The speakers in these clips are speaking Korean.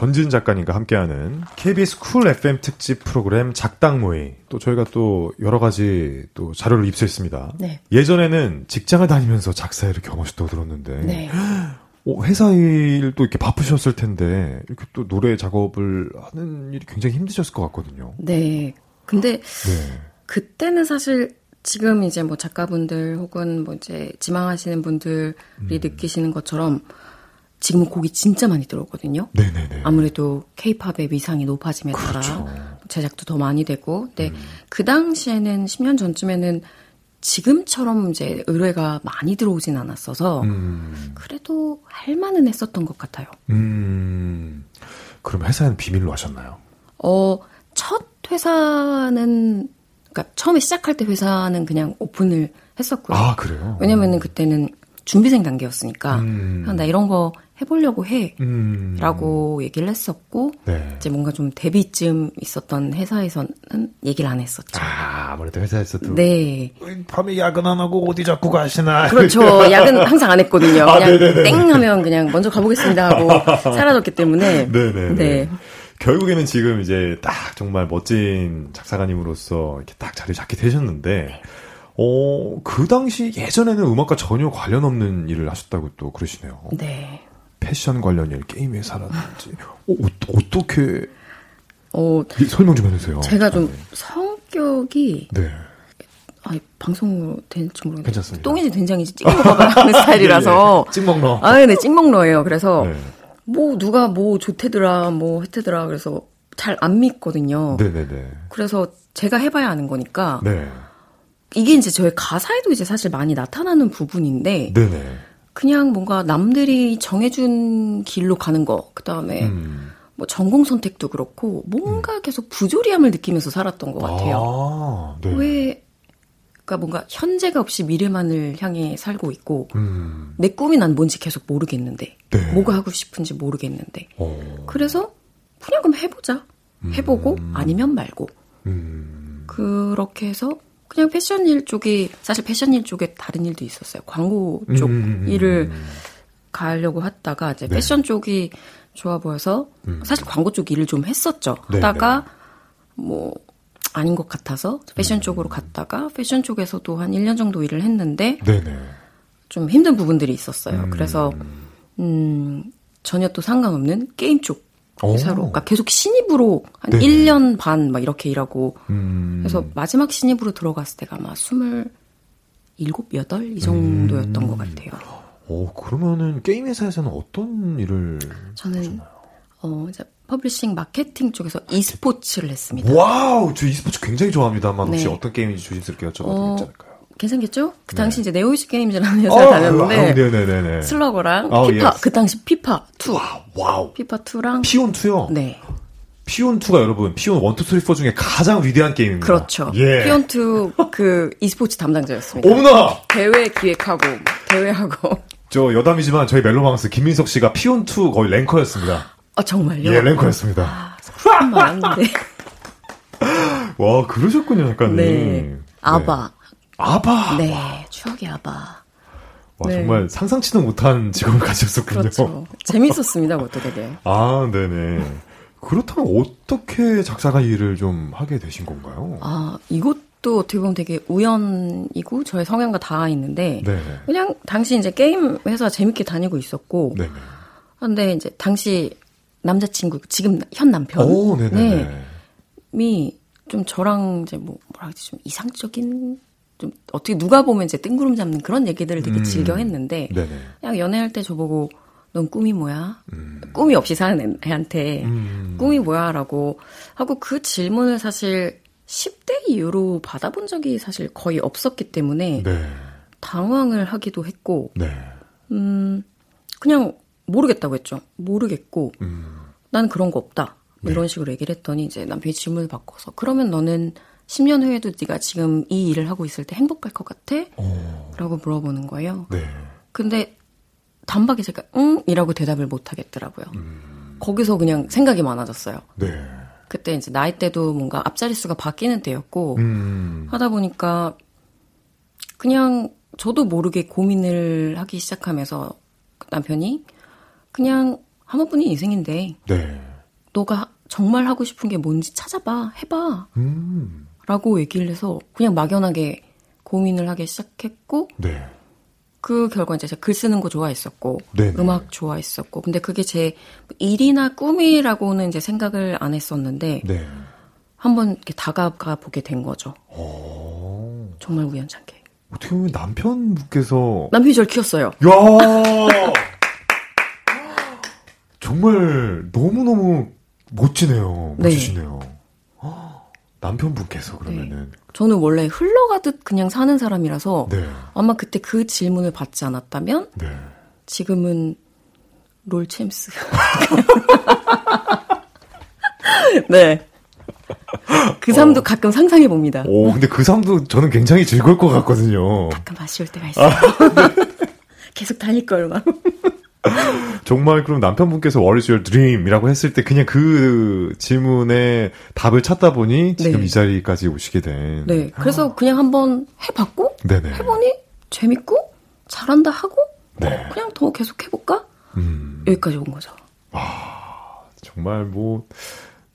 전진 작가님과 함께하는 KBS 쿨 FM 특집 프로그램 작당 모의 또 저희가 또 여러 가지 또 자료를 입수했습니다. 네. 예전에는 직장을 다니면서 작사 일을 경험하셨다고 들었는데 네. 어, 회사 일도 이렇게 바쁘셨을 텐데 이렇게 또 노래 작업을 하는 일이 굉장히 힘드셨을 것 같거든요. 네. 근데 네. 그때는 사실 지금 이제 뭐 작가분들 혹은 뭐 이제 지망하시는 분들이 음. 느끼시는 것처럼 지금은 곡이 진짜 많이 들어오거든요. 네네네. 아무래도 케이팝의 위상이 높아짐에 그렇죠. 따라 제작도 더 많이 되고, 근데 그 당시에는 10년 전쯤에는 지금처럼 이제 의뢰가 많이 들어오진 않았어서 음, 그래도 할 만은 했었던 것 같아요. 음, 그럼 회사는 비밀로 하셨나요? 어, 첫 회사는 그러니까 처음에 시작할 때 회사는 그냥 오픈을 했었고요. 아, 그래요? 왜냐면은 그때는 준비생 단계였으니까 음. 나 이런 거 해보려고 해. 음. 라고 얘기를 했었고 네. 이제 뭔가 좀 데뷔쯤 있었던 회사에서는 얘기를 안 했었죠. 아, 아무래도 회사에서도. 네. 밤에 야근 안 하고 어디 자꾸 가시나. 그렇죠. 야근 항상 안 했거든요. 아, 그냥 네네네. 땡 하면 그냥 먼저 가보겠습니다 하고 사라졌기 때문에. 네네네. 네. 결국에는 지금 이제 딱 정말 멋진 작사가님으로서 이렇게 딱 자리 잡게 되셨는데, 어, 그 당시 예전에는 음악과 전혀 관련 없는 일을 하셨다고 또 그러시네요. 네. 패션 관련 일, 게임 회사라든지. 어, 어, 어떻게, 어, 이- 설명 좀 해주세요. 제가 좀 성격이 네. 아, 방송으로 될지 모르겠는데 괜찮습니다. 똥인지 된장인지 찍어 먹어봐야 하는 스타일이라서 예, 예. 찍먹러. 아, 네, 찍먹러예요. 그래서 네. 뭐 누가 뭐 좋대더라, 뭐 했대더라. 그래서 잘 안 믿거든요. 네네네. 그래서 제가 해봐야 아는 거니까 네. 이게 이제 저의 가사에도 이제 사실 많이 나타나는 부분인데 네네. 그냥 뭔가 남들이 정해준 길로 가는 거, 그 다음에 음. 뭐 전공 선택도 그렇고 뭔가 계속 부조리함을 느끼면서 살았던 것 같아요. 아, 네. 왜, 그러니까 뭔가 현재가 없이 미래만을 향해 살고 있고 음. 내 꿈이 난 뭔지 계속 모르겠는데 네. 뭐가 하고 싶은지 모르겠는데 어. 그래서 그냥 그럼 해보자 해보고 아니면 말고 음. 그렇게 해서 그냥 패션 일 쪽이 사실 패션 일 쪽에 다른 일도 있었어요 광고 쪽 음, 음, 일을 가려고 하다가 이제 네. 패션 쪽이 좋아 보여서 사실 광고 쪽 일을 좀 했었죠 네, 하다가 뭐 아닌 것 같아서 패션 쪽으로 갔다가 패션 쪽에서도 한 1년 정도 일을 했는데 네네. 좀 힘든 부분들이 있었어요. 그래서 음 전혀 또 상관없는 게임 쪽 오. 회사로 그러니까 계속 신입으로 한 네네. 1년 반 막 이렇게 일하고 음. 그래서 마지막 신입으로 들어갔을 때가 아마 27, 8 이 정도였던 것 같아요. 어, 그러면은 게임 회사에서는 어떤 일을 저는 하셨나요? 어 이제 publishing 마케팅 쪽에서 e스포츠를 했습니다. Wow, 저 e스포츠 굉장히 좋아합니다만 혹시 네. 어떤 게임인지 조심스럽게 여쭤봐도 어, 괜찮을까요? 괜찮겠죠? 그 당시 네. 이제 네오위즈 게임즈라는 회사 어, 를 다녔는데 아, 네네네네. 슬러거랑 어, 피파 yes. 그 당시 피파 2 wow. 피파 2랑 피온 2요? 네 피온 2가 여러분, 피온 1, 2, 3, 4 중에 가장 위대한 게임입니다. 그렇죠. 예. 피온투 그 e스포츠 담당자였습니다. 어머나! 대회 기획하고 대회하고. 저 여담이지만 저희 멜로망스 김민석 씨가 피온 2 거의 랭커였습니다. 아 정말요? 예, 랭커였습니다. 아. 와, 그러셨군요, 작가님. 네. 아바. 아바. 네, 추억의 아바. 와, 네. 정말 상상치도 못한 직업을 가졌었군요. 그렇죠. 재밌었습니다, 그것도 되게. 아, 네네. 그렇다면 어떻게 작사가 일을 좀 하게 되신 건가요? 아, 이것도 어떻게 보면 되게 우연이고 저의 성향과 닿아 있는데 네네. 그냥 당시 이제 게임 회사 재밌게 다니고 있었고 네네. 근데 이제 당시 남자친구 지금 현 남편 오, 네네네. 네. 이좀 저랑 이제 뭐 뭐라 그러지 좀 이상적인 좀 어떻게 누가 보면 이제 뜬구름 잡는 그런 얘기들을 되게 음. 즐겨 했는데 네네. 그냥 연애할 때 저보고 넌 꿈이 뭐야? 꿈이 없이 사는 애한테 음. 꿈이 뭐야라고 하고 그 질문을 사실 10대 이후로 받아본 적이 사실 거의 없었기 때문에 네. 당황을 하기도 했고 네. 음 그냥 모르겠다고 했죠. 모르겠고 음. 난 그런 거 없다. 뭐 네. 이런 식으로 얘기를 했더니 이제 남편이 질문을 바꿔서 그러면 너는 10년 후에도 네가 지금 이 일을 하고 있을 때 행복할 것 같아? 오. 라고 물어보는 거예요. 네. 근데 단박에 제가 응? 이라고 대답을 못 하겠더라고요. 음. 거기서 그냥 생각이 많아졌어요. 네. 그때 이제 나이대도 뭔가 앞자릿수가 바뀌는 때였고 음. 하다 보니까 그냥 저도 모르게 고민을 하기 시작하면서 남편이 그냥 한 번뿐인 인생인데 네. 너가 정말 하고 싶은 게 뭔지 찾아봐, 해봐. 음. 라고 얘기를 해서 그냥 막연하게 고민을 하기 시작했고, 네. 그 결과 이제 제가 글 쓰는 거 좋아했었고, 네네. 음악 좋아했었고, 근데 그게 제 일이나 꿈이라고는 이제 생각을 안 했었는데, 네. 한번 이렇게 다가가 보게 된 거죠. 오. 어. 정말 우연찮게. 어떻게 보면 남편분께서 남편이 저를 키웠어요. 야 정말 너무 너무 멋지네요. 네. 멋지시네요. 네. 남편분께서 그러면은 네. 저는 원래 흘러가듯 그냥 사는 사람이라서 네. 아마 그때 그 질문을 받지 않았다면 네. 지금은 롤 챔스. 네. 그 삶도 어. 가끔 상상해 봅니다. 오, 근데 그 삶도 저는 굉장히 즐거울 것 같거든요. 가끔 아쉬울 때가 있어요. 아. 계속 다닐 걸 막. 정말 그럼 남편분께서 What is your dream이라고 했을 때 그냥 그 질문에 답을 찾다 보니 지금 네. 이 자리까지 오시게 된. 네. 그래서 그냥 한번 해봤고 네네. 해보니 재밌고 잘한다 하고 네. 그냥 더 계속 해볼까? 음. 여기까지 온 거죠. 아 정말 뭐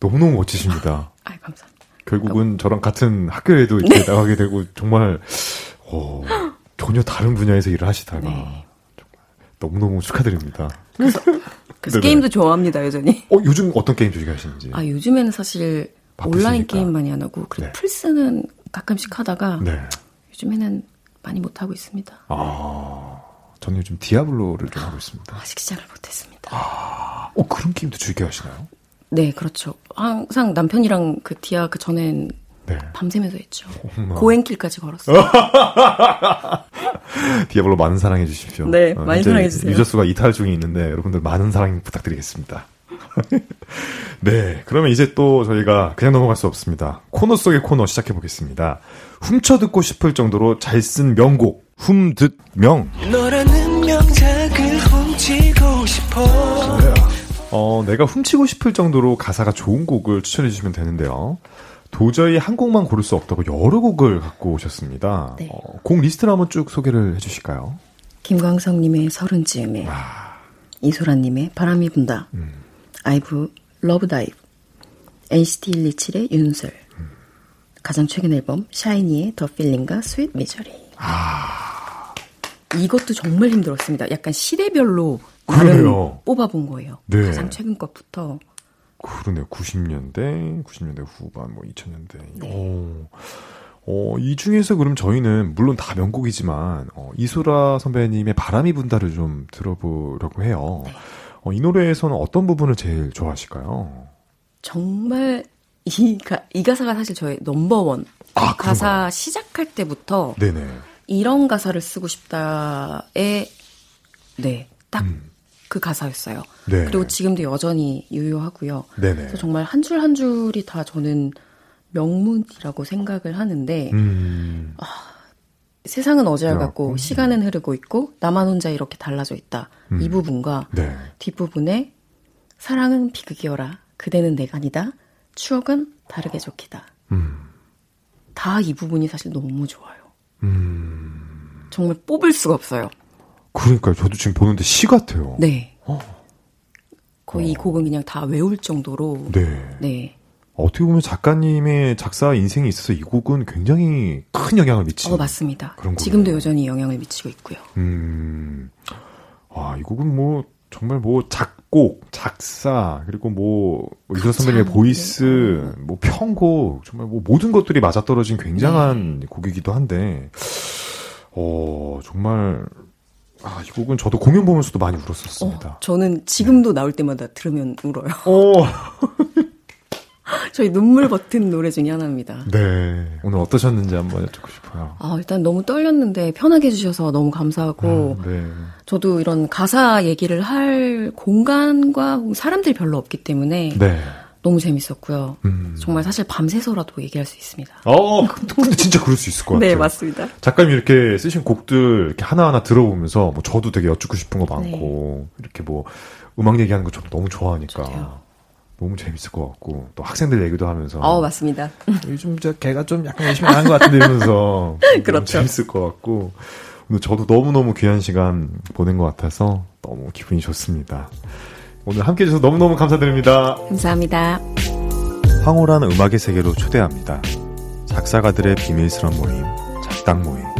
너무너무 멋지십니다. 아, 감사합니다. 결국은 너무... 저랑 같은 학교에도 이렇게 네. 나가게 되고 정말 오, 전혀 다른 분야에서 일을 하시다가 네. 너무너무 축하드립니다. 그래서, 그래서 게임도 좋아합니다, 여전히. 어, 요즘 어떤 게임 즐겨 하시는지? 아, 요즘에는 사실 바쁘시니까. 온라인 게임 많이 안 하고, 그리고 네. 플스는 가끔씩 하다가, 네. 요즘에는 많이 못하고 있습니다. 아, 저는 요즘 디아블로를 좀 하고 있습니다. 아직 시작을 못했습니다. 아, 어, 그런 게임도 즐겨 하시나요? 네, 그렇죠. 항상 남편이랑 그 디아 그 전엔 네. 밤새면서 했죠. 어머. 고행길까지 걸었어요. 디아블로 많은 사랑해 주십시오. 네, 어, 많이 사랑해 주세요. 유저 수가 이탈 중에 있는데 여러분들 많은 사랑 부탁드리겠습니다. 네, 그러면 이제 또 저희가 그냥 넘어갈 수 없습니다. 코너 속의 코너 시작해 보겠습니다. 훔쳐 듣고 싶을 정도로 잘 쓴 명곡 훔듣명. 너라는 명작을 훔치고 싶어. 네. 어, 내가 훔치고 싶을 정도로 가사가 좋은 곡을 추천해 주시면 되는데요. 도저히 한 곡만 고를 수 없다고 여러 곡을 갖고 오셨습니다. 네. 어, 곡 리스트를 한번 쭉 소개를 해주실까요? 김광석님의 서른쯤에, 아. 이소라님의 바람이 분다, 음. 아이브 LOVE DIVE, NCT 127의 윤슬, 음. 가장 최근 앨범 샤이니의 The Feeling과 Sweet Misery. 아. 이것도 정말 힘들었습니다. 약간 시대별로 나름 뽑아본 거예요. 네. 가장 최근 것부터. 그러네요. 90년대, 90년대 후반, 뭐 2000년대. 네. 오. 어, 이 중에서 그럼 저희는 물론 다 명곡이지만 어, 이소라 선배님의 바람이 분다를 좀 들어보려고 해요. 네. 어, 이 노래에서는 어떤 부분을 제일 좋아하실까요? 정말 이, 가, 이 가사가 사실 저의 넘버원. 아, 가사 그런가요? 시작할 때부터 네네. 이런 가사를 쓰고 싶다에 네, 딱 음. 그 가사였어요. 네. 그리고 지금도 여전히 유효하고요. 네네. 그래서 정말 한 줄 한 줄이 다 저는 명문이라고 생각을 하는데 음. 아, 세상은 어제와 같고 시간은 흐르고 있고 나만 혼자 이렇게 달라져 있다. 음. 이 부분과 네. 뒷부분에 사랑은 비극이어라. 그대는 내가 아니다. 추억은 다르게 좋기다. 음. 다이 부분이 사실 너무 좋아요. 음. 정말 뽑을 수가 없어요. 그러니까요. 저도 지금 보는데 시 같아요. 네. 어. 거의 어. 이 곡은 그냥 다 외울 정도로. 네. 네. 어떻게 보면 작가님의 작사 인생에 있어서 이 곡은 굉장히 큰 영향을 미치는. 어, 맞습니다. 그런 지금도 여전히 영향을 미치고 있고요. 음. 아, 이 곡은 뭐, 정말 뭐, 작곡, 작사, 그리고 뭐, 이소라 선배님의 voice, 네. 뭐, 편곡, 정말 뭐, 모든 것들이 맞아떨어진 굉장한 네. 곡이기도 한데, 어, 정말, 아, 이 곡은 저도 공연 보면서도 많이 울었었습니다. 어, 저는 지금도 네. 나올 때마다 들으면 울어요. 어. 저희 눈물 버튼 노래 중에 하나입니다. 네. 오늘 어떠셨는지 한번 여쭙고 싶어요. 아, 일단 너무 떨렸는데 편하게 해주셔서 너무 감사하고, 아, 네. 저도 이런 가사 얘기를 할 공간과 사람들이 별로 없기 때문에, 네. 너무 재밌었고요. 음. 정말 사실 밤새서라도 얘기할 수 있습니다. 어, 근데 진짜 그럴 수 있을 것 네, 같아요. 네, 맞습니다. 작가님 이렇게 쓰신 곡들 이렇게 하나하나 들어보면서 뭐 저도 되게 여쭙고 싶은 거 많고 네. 이렇게 뭐 음악 얘기하는 거 저도 너무 좋아하니까 저도요. 너무 재밌을 것 같고 또 학생들 얘기도 하면서 어 맞습니다. 요즘 저 걔가 좀 약간 열심히 안 하는 것 같은데 이러면서 그렇죠. 재밌을 것 같고 저도 너무 너무 귀한 시간 보낸 것 같아서 너무 기분이 좋습니다. 오늘 함께 해주셔서 너무너무 감사드립니다. 감사합니다. 황홀한 음악의 세계로 초대합니다. 작사가들의 비밀스러운 모임, 작당 모임.